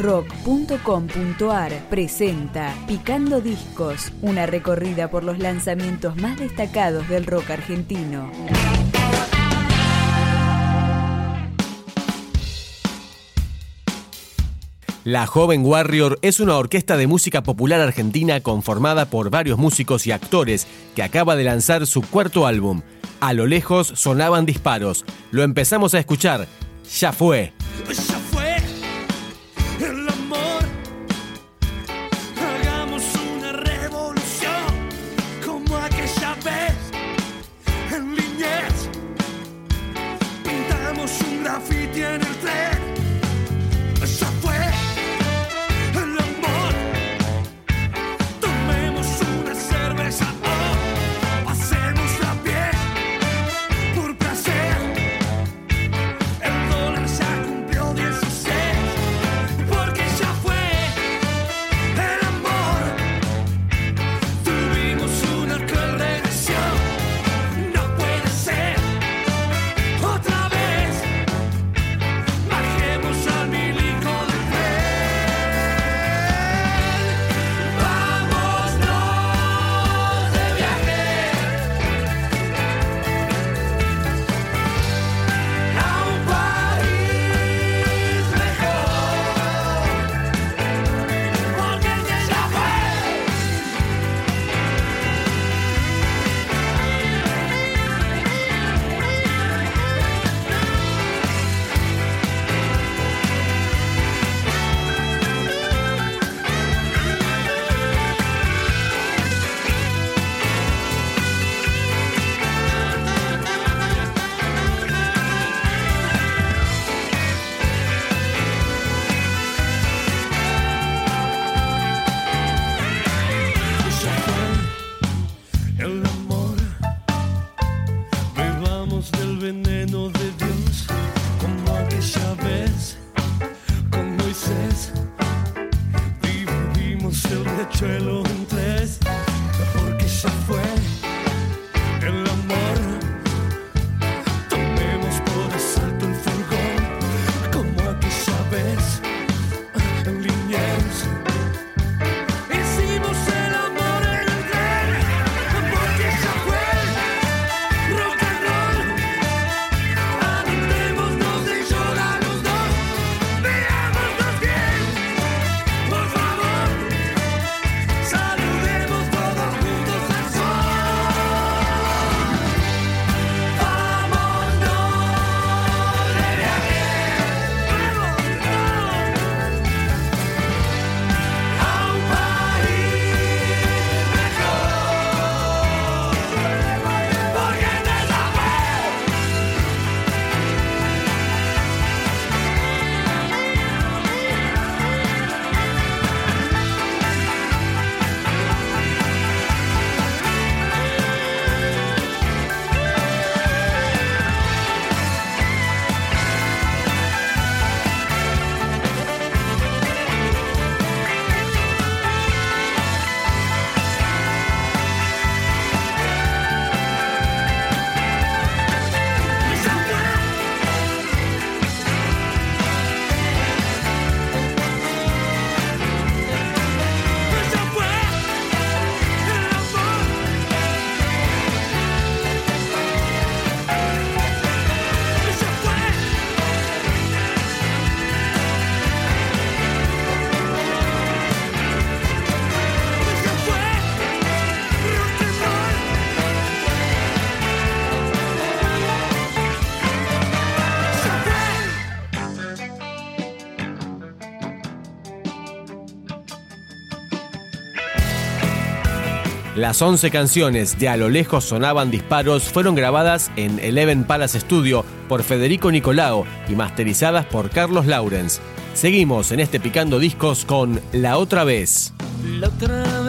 rock.com.ar presenta Picando Discos, una recorrida por los lanzamientos más destacados del rock argentino. La Joven Warrior es una orquesta de música popular argentina conformada por varios músicos y actores que acaba de lanzar su cuarto álbum. A lo lejos sonaban disparos. Lo empezamos a escuchar. Ya fue. El amor. Hagamos una revolución como aquella vez en Liniers. Pintamos un graffiti en el tren. Las 11 canciones de A lo lejos sonaban disparos fueron grabadas en Eleven Palace Studio por Federico Nicolao y masterizadas por Carlos Laurens. Seguimos en este Picando Discos con La Otra Vez. La otra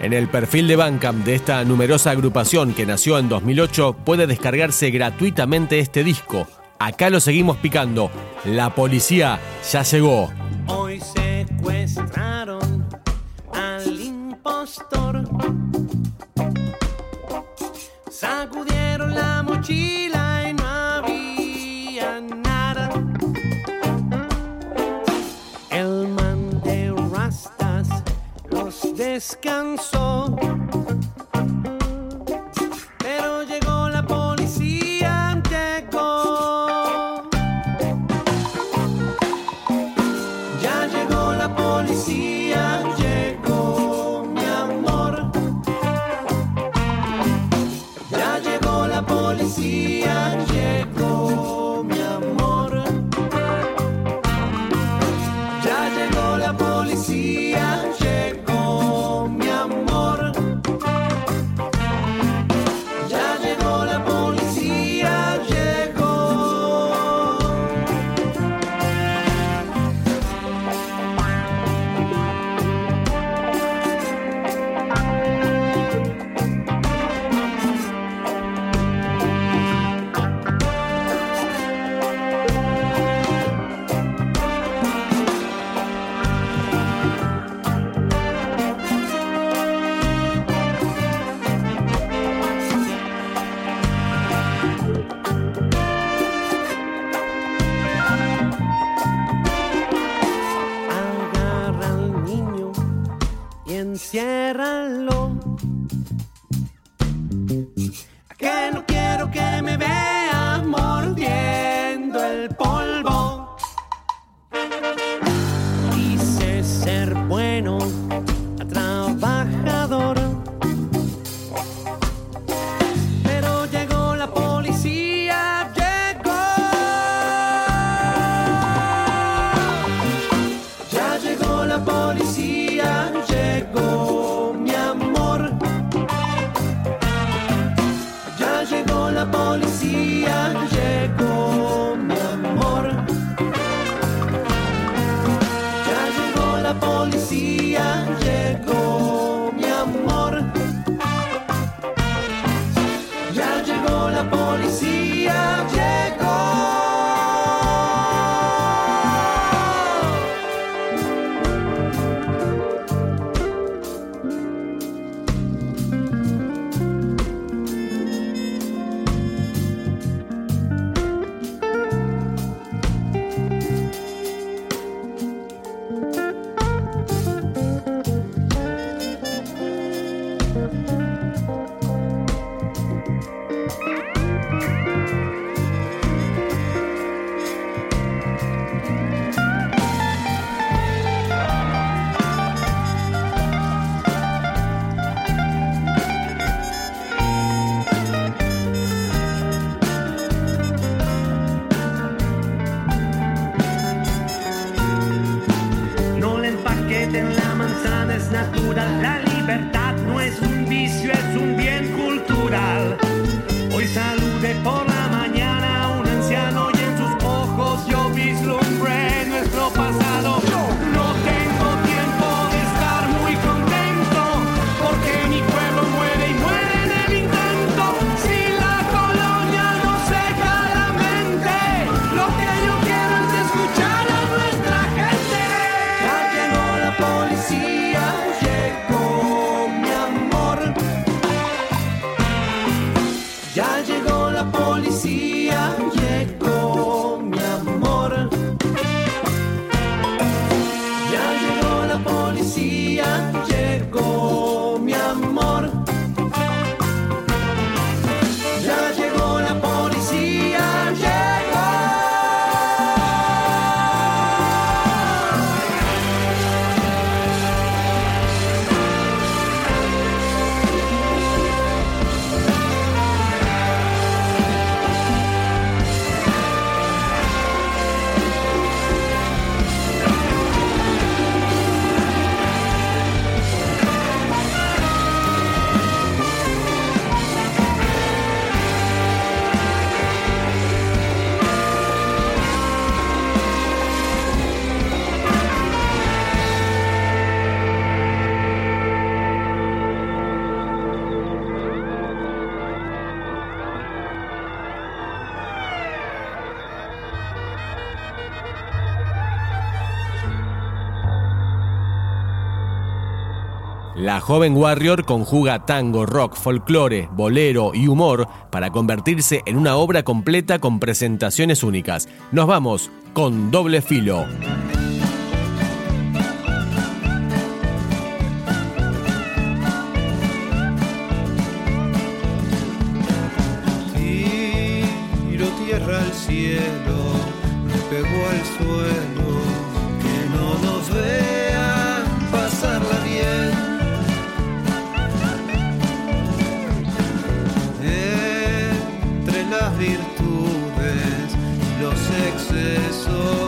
En el perfil de Bandcamp de esta numerosa agrupación que nació en 2008 puede descargarse gratuitamente este disco. Acá lo seguimos picando. La policía ya llegó. Hoy secuestraron al impostor. Sacudieron la mochila. descansó. Pero llegó la policía, llegó. Ya llegó la policía, llegó mi amor. Ya llegó la policía, llegó mi amor. Ya llegó la policía. La joven Warrior conjuga tango, rock, folclore, bolero y humor para convertirse en una obra completa con presentaciones únicas. Nos vamos con doble filo. Tiro tierra al cielo, me pegó al suelo. Oh.